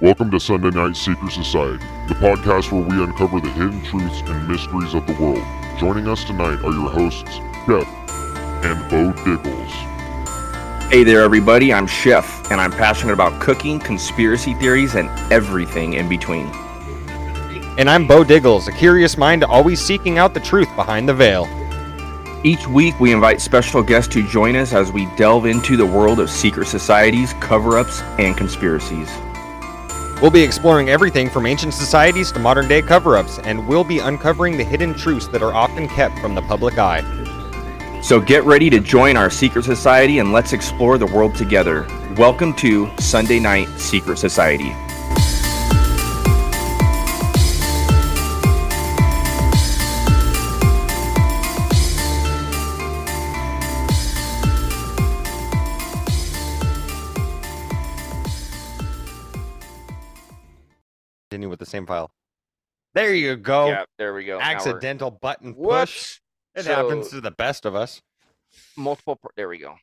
Welcome to Sunday Night Secret Society, the podcast where we uncover the hidden truths and mysteries of the world. Joining us tonight are your hosts, Chef and Beau Diggles. Hey there, everybody. I'm Chef, and I'm passionate about cooking, conspiracy theories, and everything in between. And I'm Beau Diggles, a curious mind always seeking out the truth behind the veil. Each week, we invite special guests to join us as we delve into the world of secret societies, cover ups, and conspiracies. We'll be exploring everything from ancient societies to modern day cover ups, and we'll be uncovering the hidden truths that are often kept from the public eye. So get ready to join our secret society and let's explore the world together. Welcome to Sunday Night Secret Society. Continue with the same file. There you go. Yeah, there we go. Now we're- Accidental button push. Whoops. It So- happens to the best of us. Multiple. Pro- there we go.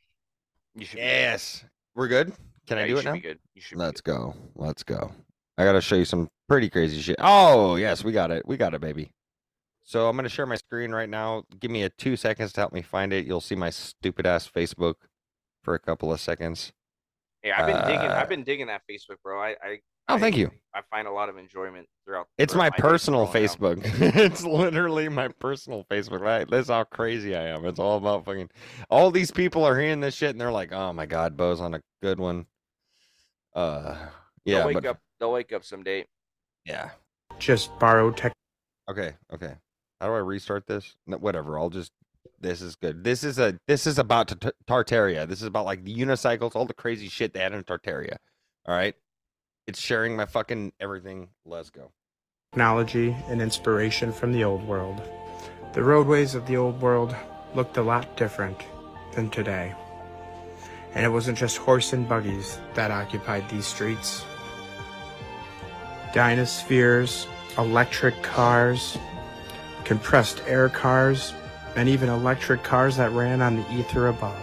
You should. be good. Yes. We're good? Can Yeah, I you do it should now? Be good. You should. Let's good. go. Let's go. I got to show you some pretty crazy shit. Oh, yes, we got it. We got it, baby. So I'm going to share my screen right now. Give me a two seconds to help me find it. You'll see my stupid ass Facebook for a couple of seconds. Yeah, I've been digging. Uh, I've been digging that Facebook, bro. I. I Oh, thank I- you. I find a lot of enjoyment throughout. It's throughout my day personal. Facebook. it's literally my personal Facebook. Right? That's how crazy I am. It's all about fucking. All these people are hearing this shit and they're like, "Oh my god, Beau's on a good one." Uh, yeah. They'll wake but up. They'll wake up someday. yeah. just borrow tech Okay, okay. How do I restart this? No, whatever. I'll just. This is good. This is a. This is about t- t- Tartaria. This is about like the unicycles, all the crazy shit they had in Tartaria. All right. It's sharing my fucking everything. Let's go. technology and inspiration from the old world. The roadways of the old world looked a lot different than today. And it wasn't just horse and buggies that occupied these streets. Dinospheres, electric cars, compressed air cars, and even electric cars that ran on the ether above.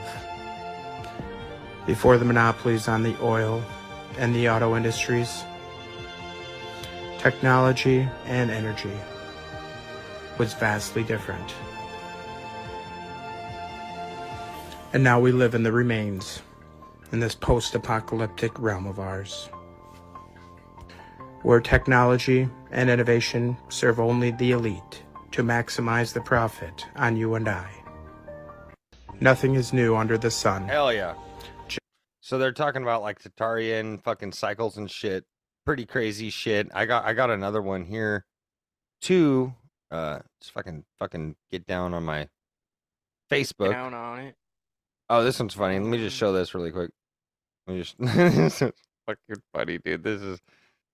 Before the monopolies on the oil and the auto industries, technology and energy was vastly different. And now we live in the remains in this post apocalyptic realm of ours, where technology and innovation serve only the elite to maximize the profit on you and I. Nothing is new under the sun. Hell yeah. So they're talking about like Tatarian fucking cycles and shit. Pretty crazy shit. I got I got another one here too. Uh just fucking fucking get down on my Facebook. Down on it. Oh, this one's funny. Let me just show this really quick. Let me just this is fucking funny, dude. This is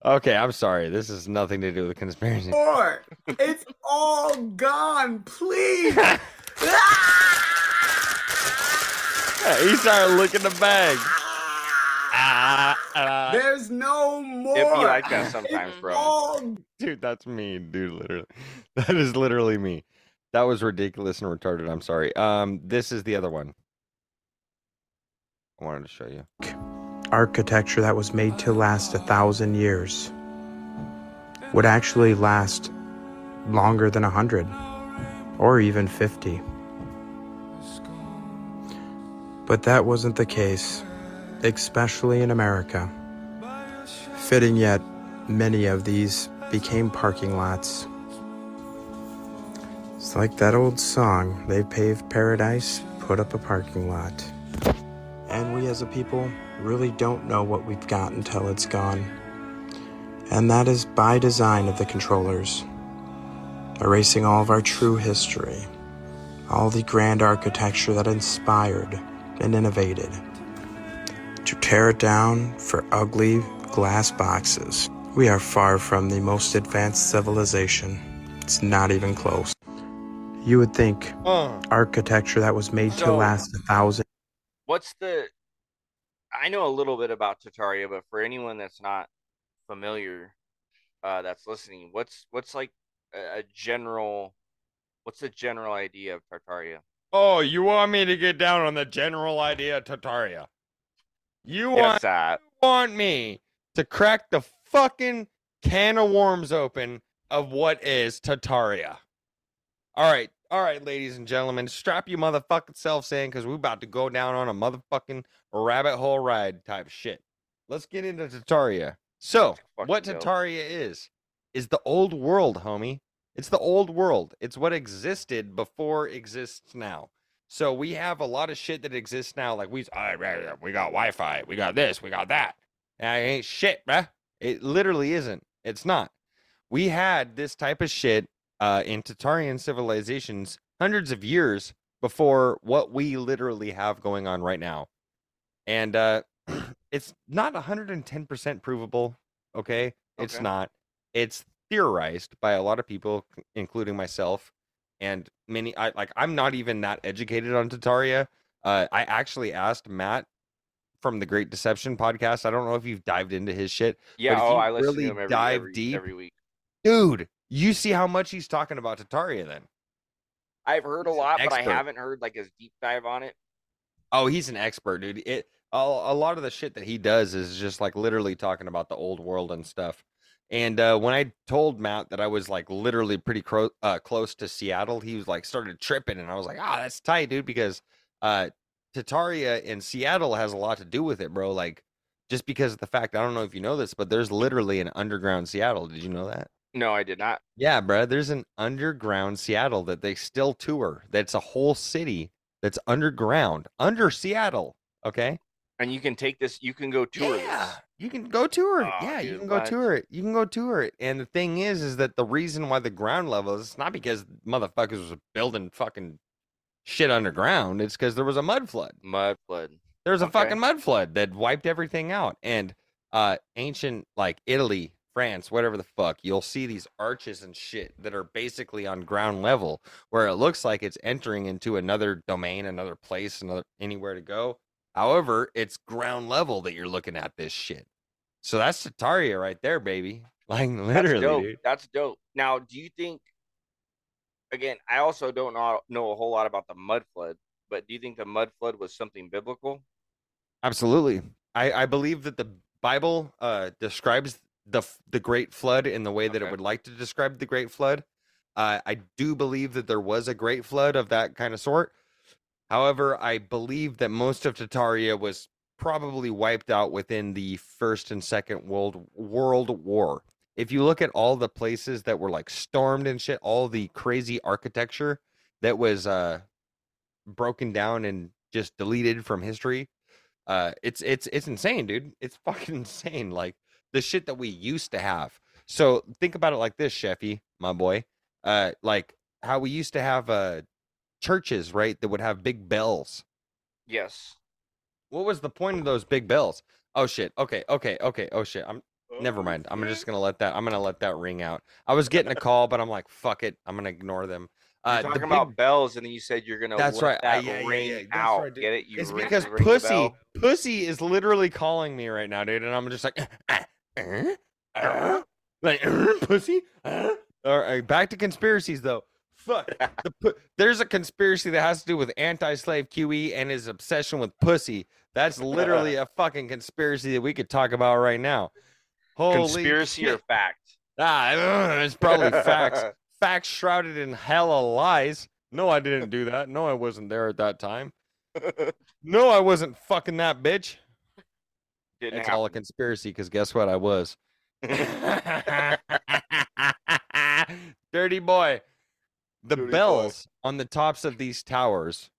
okay, I'm sorry. This has nothing to do with conspiracy. more. It's all gone, please. he started looking the bag. Ah. There's no more. It'd be like that sometimes, bro. all Dude, that's me, dude. Literally, that is literally me. That was ridiculous and retarded. I'm sorry. Um, this is the other one. I wanted to show you. architecture that was made to last a thousand years would actually last longer than a hundred or even 50. But that wasn't the case, especially in America. Fitting yet, many of these became parking lots. It's like that old song they paved paradise, put up a parking lot. And we as a people really don't know what we've got until it's gone. And that is by design of the controllers, erasing all of our true history, all the grand architecture that inspired and innovated, to tear it down for ugly glass boxes. We are far from the most advanced civilization. It's not even close. You would think Uh, architecture that was made to last a thousand What's the? I know a little bit about Tataria, but for anyone that's not familiar, uh, that's listening, what's what's like a, a general, what's the general idea of Tartaria? oh, you want me to get down on the general idea of Tartaria? You Yes, want that. want me to crack the fucking can of worms open of what is Tartaria. All right, all right, ladies and gentlemen, strap your motherfucking selves in because we're about to go down on a motherfucking rabbit hole ride type shit. Let's get into Tartaria. So, what go. Tartaria is is the old world, homie. It's the old world. It's what existed before exists now. So we have a lot of shit that exists now. Like we, we got Wi-Fi, we got this, we got that. And it ain't shit, bruh. It literally isn't. It's not. We had this type of shit uh, in Tatarian civilizations hundreds of years before what we literally have going on right now. And uh, it's not 110% provable. Okay. It's not. It's theorized by a lot of people, including myself. And many, I like, I'm not even that educated on Tataria. Uh, I actually asked Matt from the Great Deception podcast. I don't know if you've dived into his shit, Yeah, oh, I listen really to him every, dive every, deep- every week. dude. You see how much he's talking about Tataria then? I've heard a lot, but I haven't heard like his deep dive on it. Oh, he's an expert, dude. It a, a lot of the shit that he does is just like literally talking about the old world and stuff. And uh, when I told Matt that I was like literally pretty cro- uh, close to Seattle, he was like started tripping, and I was like, "Ah, that's tight, dude," because uh, Tataria in Seattle has a lot to do with it, bro. Like just because of the fact I don't know if you know this, but there's literally an underground Seattle. Did you know that? No, I did not. Yeah, bruh. There's an underground Seattle that they still tour. That's a whole city that's underground, under Seattle. Okay. And you can take this. You can go tour yeah, this. You can go tour it. Oh, yeah, you can go what? tour it. You can go tour it. And the thing is, is that the reason why the ground level is it's not because motherfuckers was building fucking shit underground. It's because there was a mud flood. Mud flood. There was a Okay. fucking mud flood that wiped everything out. And uh ancient like Italy, France, whatever the fuck, you'll see these arches and shit that are basically on ground level where it looks like it's entering into another domain, another place, another anywhere to go. However, it's ground level that you're looking at this shit. So that's Tataria right there, baby. Like That's literally, dope. dude. That's dope. Now, do you think? Again, I also don't know know a whole lot about the mud flood, but do you think the mud flood was something biblical? Absolutely. I, I believe that the Bible uh, describes the the Great Flood in the way that it would like to describe the Great Flood. Uh, I do believe that there was a Great Flood of that kind of sort. However, I believe that most of Tataria was probably wiped out within the First and Second World World War. If you look at all the places that were like stormed and shit, all the crazy architecture that was uh, broken down and just deleted from history, uh it's it's it's insane dude. It's fucking insane like the shit that we used to have. So think about it like this sheffy my boy. Uh like how we used to have uh churches right that would have big bells Yes. what was the point of those big bells oh shit okay okay okay oh shit i'm never mind i'm just gonna let that i'm gonna let that ring out i was getting a call but i'm like fuck it i'm gonna ignore them You're uh the talking big- about bells, and then you said you're gonna. That's let right. I- That yeah, yeah, ring yeah. That's out. right. Get it? You it's ring- because ring pussy pussy is literally calling me right now, dude, and I'm just like, "Uh, uh, uh," like "Uh, pussy. All right, back to conspiracies though. Fuck. The There's a conspiracy that has to do with anti-slave QE and his obsession with pussy. That's literally a fucking conspiracy that we could talk about right now. Holy Conspiracy shit. or fact? Ah, it's probably facts. facts shrouded in hella lies. No, I didn't do that. No, I wasn't there at that time. No, I wasn't fucking that bitch. Didn't It's all a conspiracy because guess what? I was. Dirty boy. The boy. bells on the tops of these towers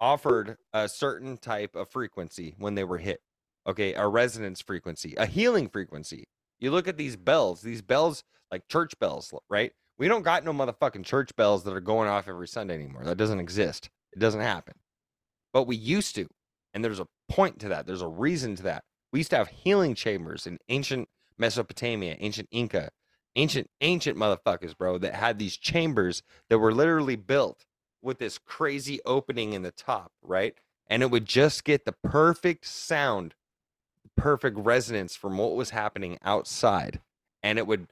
offered a certain type of frequency when they were hit. Okay, a resonance frequency, a healing frequency. You look at these bells, these bells like church bells, right? We don't got no motherfucking church bells that are going off every Sunday anymore. That doesn't exist. It doesn't happen. But we used to. And there's a point to that. There's a reason to that. We used to have healing chambers in ancient Mesopotamia, ancient Inca, ancient, ancient motherfuckers, bro, that had these chambers that were literally built with this crazy opening in the top, right? And it would just get the perfect sound, perfect resonance from what was happening outside. And it would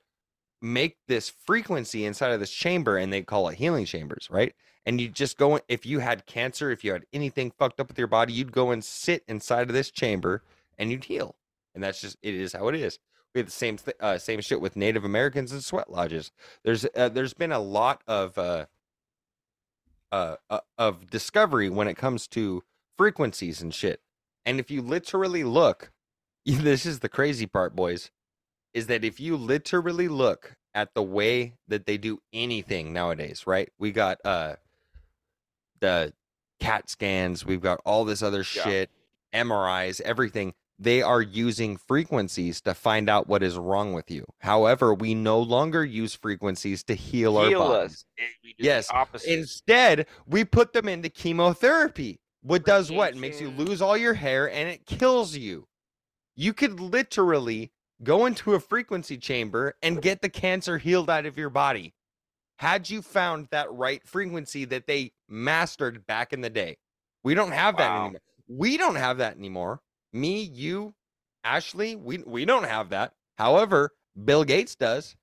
make this frequency inside of this chamber, and they call it healing chambers, right? And you just go, if you had cancer, if you had anything fucked up with your body, you'd go and sit inside of this chamber and you'd heal. And that's just, it is how it is. We had the same th- uh, same shit with Native Americans and sweat lodges. There's uh, there's been a lot of uh, uh, uh, of discovery when it comes to frequencies and shit. And if you literally look, this is the crazy part, boys, is that if you literally look at the way that they do anything nowadays, right? We got uh the CAT scans, we've got all this other Yeah. shit, MRIs, everything. They are using frequencies to find out what is wrong with you. However, we no longer use frequencies to heal, our bodies. do Yes. Instead, we put them into chemotherapy. What does what? It makes you lose all your hair and it kills you. You could literally go into a frequency chamber and get the cancer healed out of your body. Had you found that right frequency that they mastered back in the day. We don't have that Wow. anymore. We don't have that anymore. Me, you, Ashley, we we don't have that. However, Bill Gates does.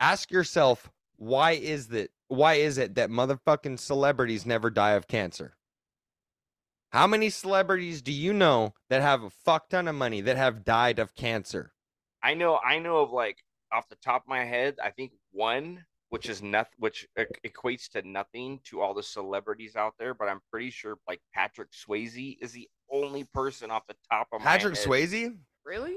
Ask yourself, why is that why is it that motherfucking celebrities never die of cancer? How many celebrities do you know that have a fuck ton of money that have died of cancer? I know I know of like off the top of my head, I think one which is nothing which equates to nothing to all the celebrities out there, but I'm pretty sure like Patrick Swayze is the only person off the top of Patrick my head. Patrick Swayze? Really?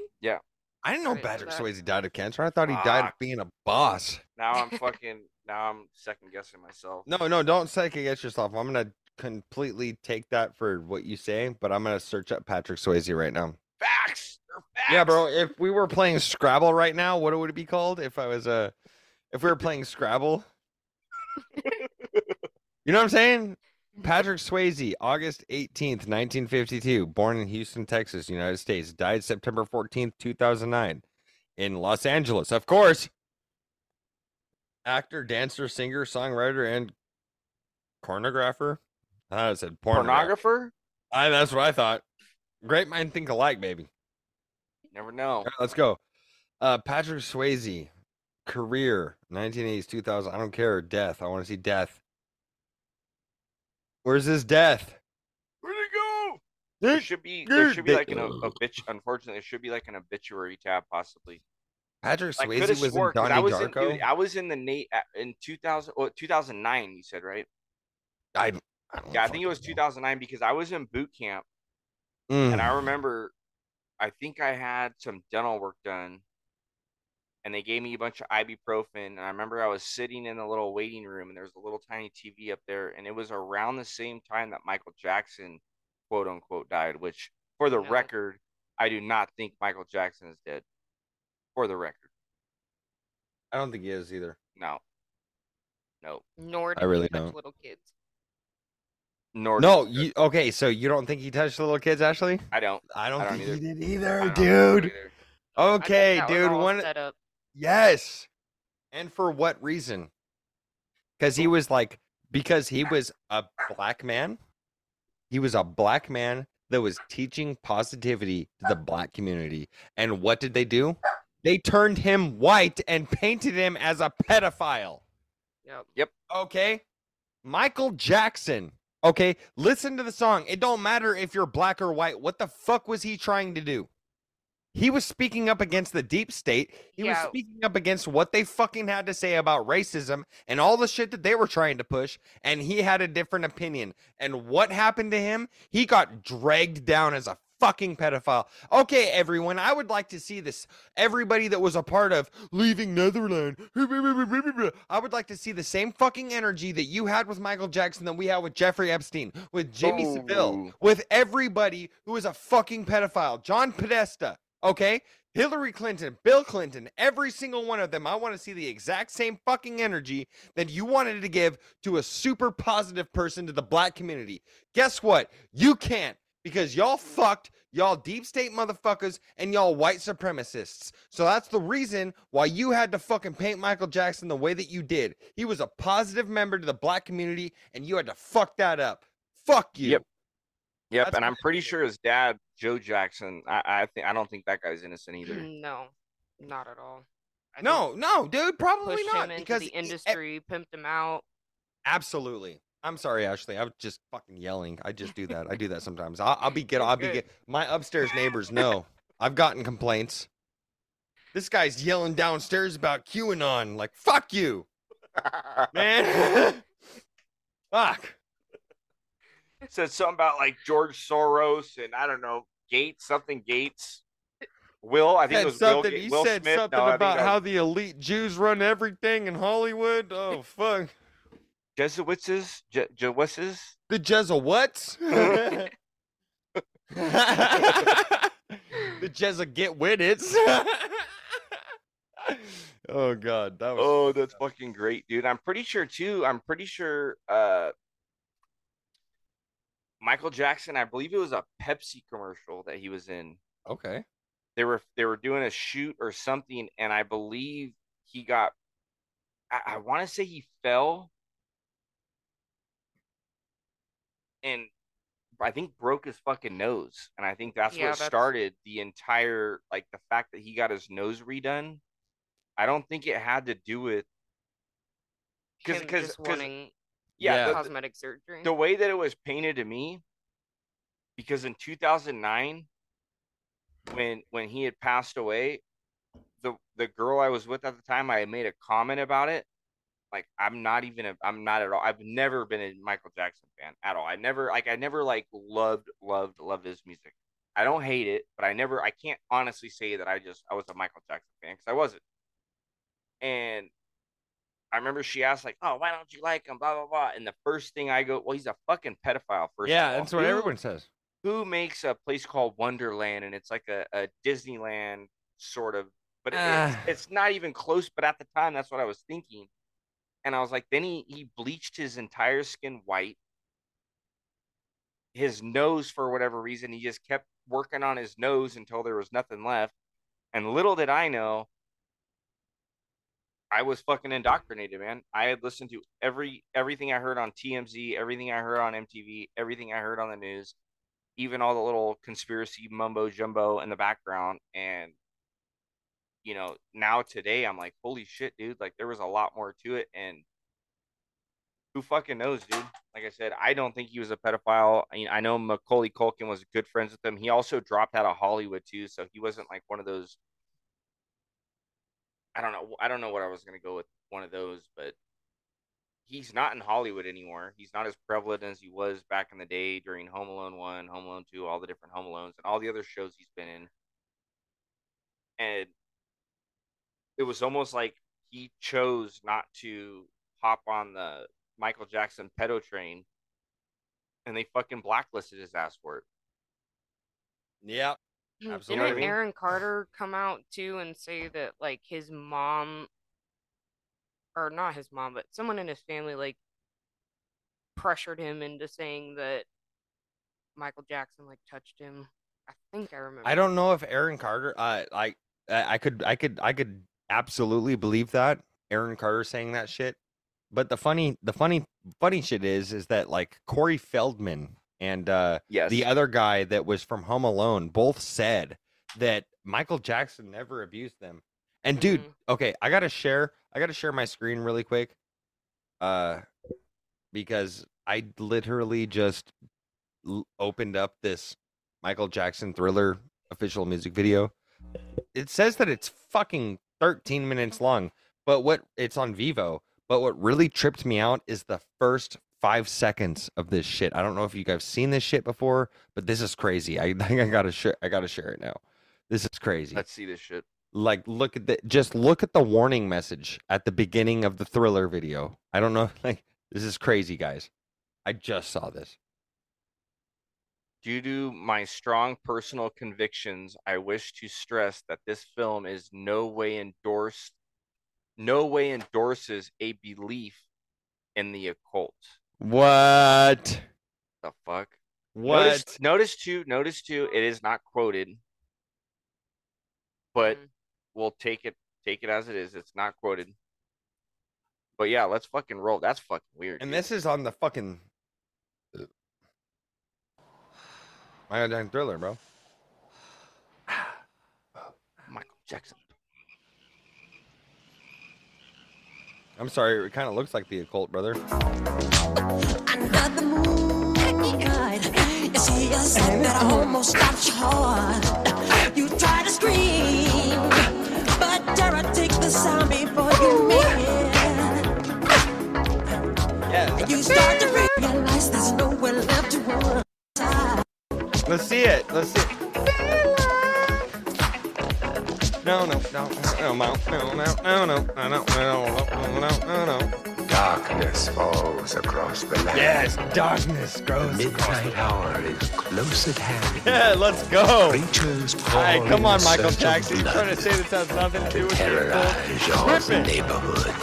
I didn't know I didn't know Patrick that. Swayze died of cancer. I thought he died of being a boss. Now I'm fucking now I'm second guessing myself. No, no, don't second guess yourself. I'm gonna completely take that for what you say, but I'm gonna search up Patrick Swayze right now. Facts. Facts. Yeah, bro. If we were playing Scrabble right now, what would it be called? If I was uh, if we were playing Scrabble, you know what I'm saying? Patrick Swayze, August 18th, 1952, born in Houston, Texas, United States, died September 14th, 2009, in Los Angeles. Of course, actor, dancer, singer, songwriter, and pornographer. I said pornographer. Pornographer? I, that's what I thought. Great mind think alike, baby. Never know. Right, let's go. Uh, Patrick Swayze, career, 1980s, 2000. I don't care. Death. I want to see death. Where's his death? Where'd it go? There There- should be there should be like an Dick- obit. Unfortunately, there should be like an obituary tab possibly. Patrick I Swayze was swore in 'cause Donnie I was in Darko. dude, I was in the Nate in 2000 well, 2009. You said right? I, I don't Yeah, I think it was fucking 2009 because I was in boot camp know. and Mm. I remember I think I had some dental work done and they gave me a bunch of ibuprofen and I remember I was sitting in a little waiting room and there was a little tiny TV up there and it was around the same time that Michael Jackson quote unquote died which for the Yeah. record I do not think Michael Jackson is dead for the record I don't think he is either. no no Nor I really he touch don't. little kids. nor No, you okay? So you don't think he touched little kids, Ashley? I don't I don't, I don't think either. he did either, dude. either. Okay, dude. One set up. Yes. And for what reason? Because he was like, because he was a black man. He was a black man that was teaching positivity to the black community. And what did they do? They turned him white and painted him as a pedophile. Yep. Yep. Okay. Michael Jackson. Okay. Listen to the song. It don't matter if you're black or white. What the fuck was he trying to do? He was speaking up against the deep state. He was speaking up against what they fucking had to say about racism and all the shit that they were trying to push. And he had a different opinion. And what happened to him? He got dragged down as a fucking pedophile. Okay, everyone, I would like to see this. Everybody that was a part of leaving Neverland, I would like to see the same fucking energy that you had with Michael Jackson that we had with Jeffrey Epstein, with Jimmy Savile, oh. with everybody who is a fucking pedophile. John Podesta, okay? Hillary Clinton, Bill Clinton, every single one of them. I want to see the exact same fucking energy that you wanted to give to a super positive person to the black community. Guess what? You can't because y'all fucked, y'all deep state motherfuckers, and y'all white supremacists. So that's the reason why you had to fucking paint Michael Jackson the way that you did. He was a positive member to the black community, and you had to fuck that up. Fuck you. Yep. Yep, That's and I'm pretty sure his dad, Joe Jackson. I, I think I don't think that guy's innocent either. No, not at all. I No, no, dude, probably not him into because the e- e- eh, industry, pimped him out. Absolutely. I'm sorry, Ashley. I was just fucking yelling. I just do that. I do that sometimes. I'll, I'll be get. I'll be good. get. My upstairs neighbors know. I've gotten complaints. This guy's yelling downstairs about QAnon. Like, fuck you, man. fuck. Said something about like George Soros and I don't know Gates, something Gates. Will I think it was Will, something. Ga- he Will said Smith. something No, about how the elite Jews run everything in Hollywood. Oh fuck. Jesuits, Je- Jesuits. The Jesuits. the Jesuit get with it. oh god, that was. Oh, that's fucking great, dude. I'm pretty sure too. I'm pretty sure uh Michael Jackson, I believe it was a Pepsi commercial that he was in. okay. They were they were doing a shoot or something, and I believe he got I, I want to say he fell and I think broke his fucking nose. And I think that's Yeah, what that's- started the entire like the fact that he got his nose redone. I don't think it had to do with 'Cause- Him 'cause- just 'cause- wanting yeah, Yeah. the- cosmetic surgery. the way that it was painted to me because in 2009 when when he had passed away the the girl I was with at the time I had made a comment about it like I'm not even a, I'm not at all I've never been a Michael Jackson fan at all I never like I never like loved loved loved his music I don't hate it but I never I can't honestly say that I just I was a Michael Jackson fan because I wasn't and I remember she asked like, "Oh, why don't you like him?" Blah blah blah. And the first thing I go, "Well, he's a fucking pedophile." First, yeah, that's what Who- everyone says. Who makes a place called Wonderland and it's like a, a Disneyland sort of, but it- Ah. it's, it's not even close. But at the time, that's what I was thinking, and I was like, then he he bleached his entire skin white. His nose, for whatever reason, he just kept working on his nose until there was nothing left. And little did I know, I was fucking indoctrinated, man. I had listened to every everything I heard on TMZ, everything I heard on MTV, everything I heard on the news, even all the little conspiracy mumbo jumbo in the background. And you know, now today I'm like, holy shit, dude! Like there was a lot more to it, and who fucking knows, dude? Like I said, I don't think he was a pedophile. I mean, I know Macaulay Culkin was good friends with him. He also dropped out of Hollywood too, so he wasn't like one of those I don't know. I don't know what I was gonna go with one of those, but he's not in Hollywood anymore. He's not as prevalent as he was back in the day during Home Alone One, Home Alone Two, all the different Home Alones, and all the other shows he's been in. And it was almost like he chose not to hop on the Michael Jackson pedo train, and they fucking blacklisted his ass for it. Yeah. Didn't Absolutely. mean? Aaron Carter come out too and say that like his mom, or not his mom, but someone in his family like pressured him into saying that Michael Jackson like touched him. I think I remember. I don't know if Aaron Carter. Uh, I could I could I could absolutely believe that Aaron Carter saying that shit. But the funny the funny funny shit is is that like Corey Feldman and uh Yes. the other guy that was from Home Alone both said that Michael Jackson never abused them. And dude, Mhm. okay, I gotta share. I gotta share my screen really quick, uh, because I literally just l- opened up this Michael Jackson Thriller official music video. It says that it's fucking 13 minutes long, but what it's on Vevo. But what really tripped me out is the first five seconds of this shit. I don't know if you guys seen this shit before, but this is crazy. I think I gotta share. I gotta share it now. This is crazy. Let's see this shit. like, look at the just look at the warning message at the beginning of the thriller video. I don't know. Like, this is crazy, guys. I just saw this. Due to my strong personal convictions, I wish to stress that this film is no way endorsed, no way endorses a belief in the occult. What? The fuck? What? Notice, notice too. Notice too. It is not quoted, but Mhm. we'll take it take it as it is. It's not quoted. But yeah, let's fucking roll. That's fucking weird. And dude. this is on the fucking Michael Jackson Thriller, bro. Michael Jackson. I'm sorry, it kind of looks like the occult, brother at the moonlight. You see a sight that almost stops your heart. You try to scream, but Tara takes the sound before you mean it. You start to realize there's nowhere left to run. Let's see it. Let's see. It. No, no, no, no, no, no, no, no, no, no, no, no, no, no, no. Darkness falls across the land. Yes, darkness The grows across midnight hour is close at hand. Yeah, let's go. Creatures All crawl right, come on, Michael Jackson. You're trying to say this has nothing to do with terrorize your your Rip neighborhood.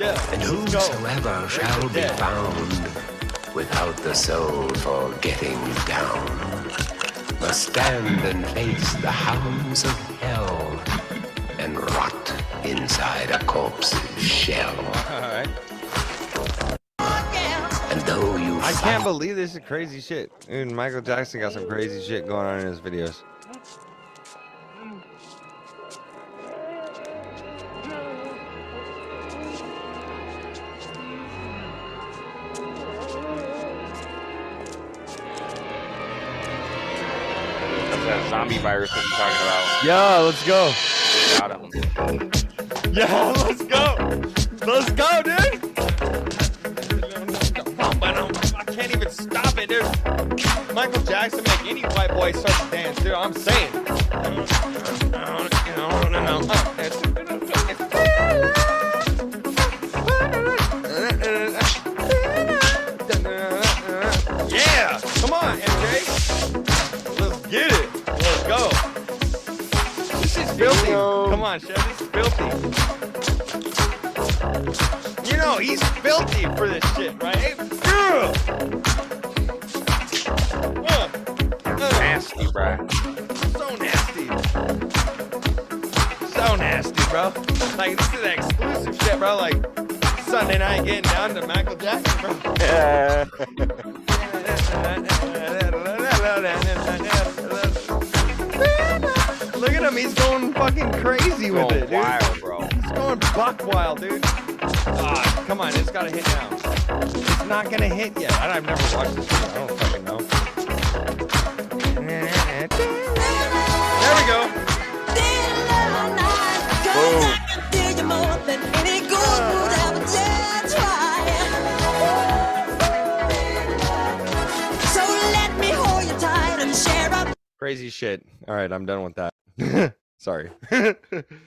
Yeah, And let's go. whosoever shall be dead. found without the soul for getting down must stand and face the hounds of inside a corpse's shell. All right. And though you I fight can't believe this is crazy shit. Dude, Michael Jackson got some crazy shit going on in his videos. That's that zombie virus that you're talking about. Yeah, let's go. Got him. Yeah, let's go. Let's go, dude. I can't even stop it, dude. Michael Jackson make any white boy start to dance, dude. I'm saying. Uh, on, Chef. Is filthy. You know, he's filthy for this shit, right? Hey, girl. Uh, uh, Nasty, bruh. so nasty. So nasty, bro. Like, this is exclusive shit, bro. Like, Sunday night getting down to Michael Jackson, bro. At him, he's going fucking crazy with Going it, dude. wild, bro. He's going buck wild, dude. Ah, come on, it's gotta hit now. It's not gonna hit yet. I- I've never watched this video. I don't fucking know. There we go. Crazy shit. All right, I'm done with that. Sorry.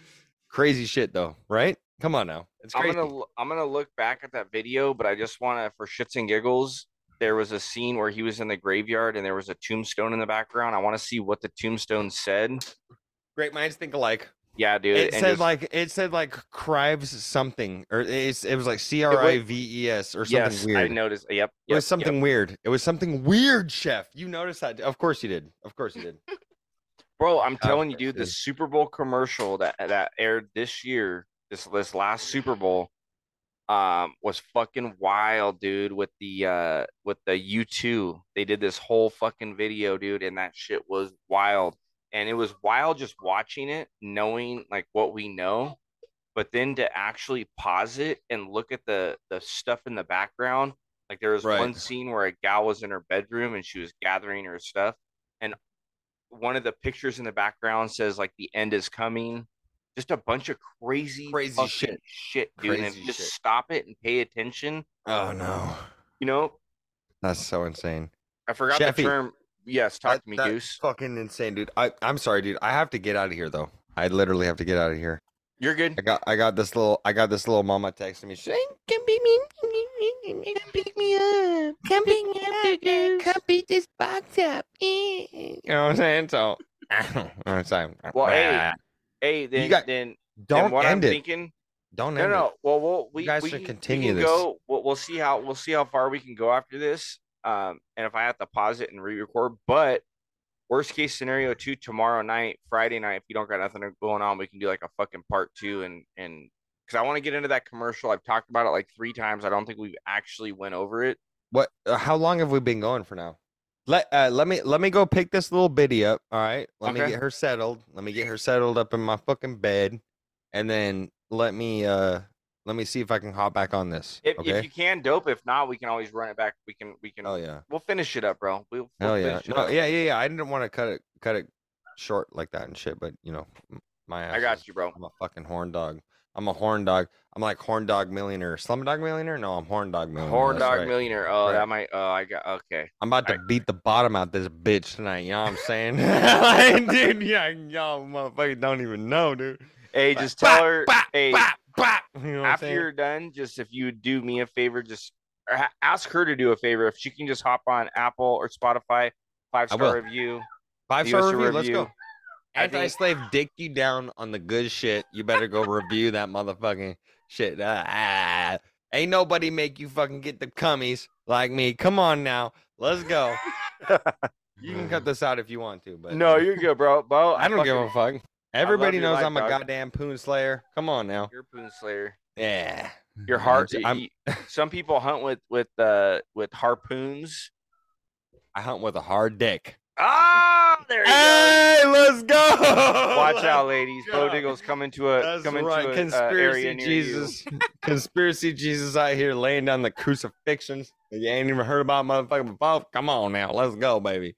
crazy shit though, right? Come on now. It's I'm crazy. gonna l- I'm gonna look back at that video, but I just want to, for shits and giggles, there was a scene where he was in the graveyard and there was a tombstone in the background. I want to see what the tombstone said. Great minds think alike. Yeah, dude. It and said just- like it said like Crives something, or it's it was like C R I V E S or something yes, weird. I noticed. Yep, It was something yep. weird. It was something weird, Chef. You noticed that? Of course you did. Of course you did. Bro, I'm telling you, dude, the. Super Bowl commercial that that aired this year, this this last Super Bowl, um, was fucking wild, dude. With the uh with the U2, they did this whole fucking video, dude, and that shit was wild. And it was wild just watching it, knowing like what we know, but then to actually pause it and look at the the stuff in the background. Like there was Right. one scene where a gal was in her bedroom and she was gathering her stuff, one of the pictures in the background says like the end is coming. Just a bunch of crazy, Crazy shit. shit, dude. and if Crazy you just shit. stop it and pay attention, Oh no, you know, that's so insane. I forgot the term. Yes, talk That- to me, that's Goose. Fucking insane, dude. I I'm sorry, dude. I have to get out of here though. I literally have to get out of here. You're good. I got I got this little I got this little mama texting me saying, "Come pick me, come pick me up, come pick me up, come beat this box up." You know what I'm saying? So, I'm saying, Well, hey, Hey, then got- then don't then what I'm end it. thinking. Don't No, end no. it. Well, we'll we, guys we should can, continue we this. go. We'll, we'll see how we'll see how far we can go after this. Um, and if I have to pause it and re-record, but worst case scenario too, tomorrow night, Friday night, if you don't got nothing going on, we can do like a fucking part two and and because I want to get into that commercial. I've talked about it like three times. I don't think we've actually went over it. What? Uh, how long have we been going for now? Let uh, let me let me go pick this little biddy up. All right. Let me get her settled. Let me get her settled up in my fucking bed, and then let me uh let me see if I can hop back on this. If, okay. if you can, dope. If not, we can always run it back. We can we can. oh yeah. We'll finish it up, bro. We'll, we'll Hell yeah. No, up. yeah, yeah, yeah. I didn't want to cut it cut it short like that and shit, but you know, my ass I got is- you, bro. I'm a fucking horn dog. I'm a horn dog. I'm like horn dog millionaire. Slumdog millionaire? No, I'm horn dog millionaire. Horn that's dog right. millionaire. Oh, Right. that might. Oh, I got. Okay. I'm about to beat the bottom out this bitch tonight. You know what I'm saying? Like, dude, yeah, y'all motherfuckers don't even know, dude. Hey, Like, just tell bop, her. bop, hey, bop, bop. You know after you're done, just if you do me a favor, just ask her to do a favor. If she can just hop on Apple or Spotify, five star review. Five star a review. Let's go. Anti-slave dick you down on the good shit. You better go review that motherfucking shit. Ah, ah. ain't nobody make you fucking get the cummies like me. Come on now, let's go. you can cut this out if you want to, but No, you're good, bro. Beau, I don't give a fuck. Everybody knows life, I'm a dog. goddamn poon slayer. Come on now. You're a Poon Slayer. Yeah. Your I'm heart. j- I'm- some people hunt with with uh with harpoons. I hunt with a hard dick. Ah, there you go. Hey, let's go. Watch out, ladies. Beau God. Diggle's coming to a That's coming right. to a uh, Conspiracy area near you. Jesus. Conspiracy Jesus out here laying down the crucifixions. You ain't even heard about motherfucking before. Come on now. Let's go, baby.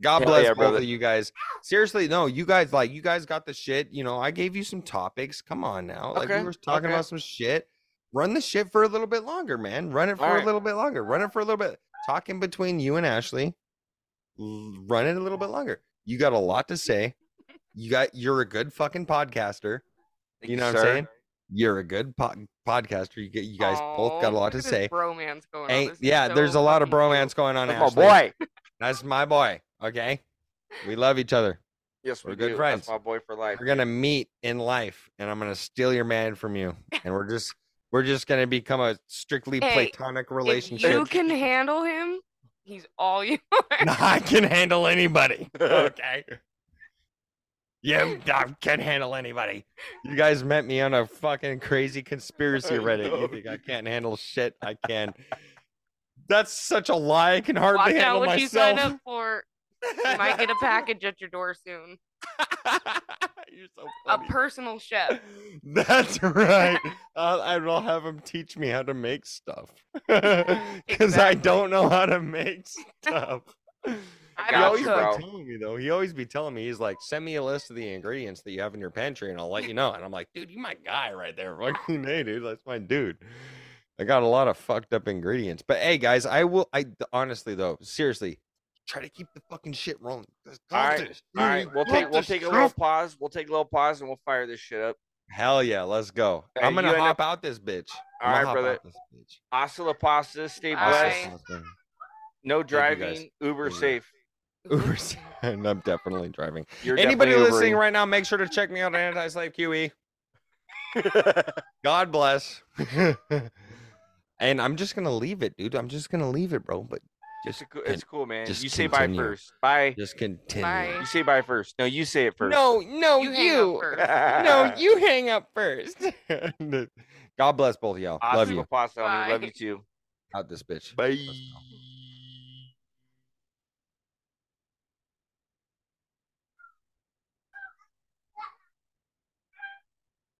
God bless yeah, both brother. of you guys. Seriously, no, you guys like you guys got the shit. You know, I gave you some topics. Come on now. Like Okay, we were talking okay. about some shit. Run the shit for a little bit longer, man. Run it for All a little bit longer. Run it for a little bit. Talking between you and Ashley. Run it a little bit longer. You got a lot to say. You got you're a good fucking podcaster. Thank You know what I'm saying? You're a good po- podcaster. You get you guys both got a lot to look at this say. Bromance going on. Ain't This is yeah, there's a lot of bromance going on. That's my Ashley. boy. That's my boy. Okay, we love each other. Yes, We're we good do. friends. That's my boy for life. We're gonna meet in life, and I'm gonna steal your man from you, and we're just we're just gonna become a strictly Hey, platonic If relationship. you can handle him, he's all you. I can handle anybody. Okay. You I can handle anybody. You guys met me on a fucking crazy conspiracy Reddit. You think I can't handle shit? I can. That's such a lie. I can hardly Watch out handle what you sign up for. You might get a package at your door soon. You're so funny. A personal chef. That's right. I'll, I will have him teach me how to make stuff because I don't know how to make stuff. I he always you, be telling me though. He always be telling me he's like, send me a list of the ingredients that you have in your pantry, and I'll let you know. And I'm like, dude, you my guy right there. Fucking hey, dude, that's my dude. I got a lot of fucked up ingredients, but hey, guys, I will. I honestly though, seriously, try to keep the fucking shit rolling. Let's all right, this. all right. We'll Got take we'll this take a little pause. We'll take a little pause and we'll fire this shit up. Hell yeah, let's go. Hey, I'm gonna end hop up- out this bitch. All I'ma right, hop brother. out. Hasta la pasta. Stay blessed. No driving. Uber Yeah. safe. Uber, and I'm definitely driving. You're Anybody definitely listening Ubering. right now, make sure to check me out on Anti-Slave QE. God bless. and I'm just gonna leave it, dude. I'm just gonna leave it, bro. But It's, a cool, it's cool, man. just You say bye first. Bye. just continue. Bye. You say bye first. No, you say it first. No, no, You you. hang up first. No, you hang up first. God bless both of y'all. Hasta Love you. pasta, homie. Love you too. Out this bitch. Bye. Let's go.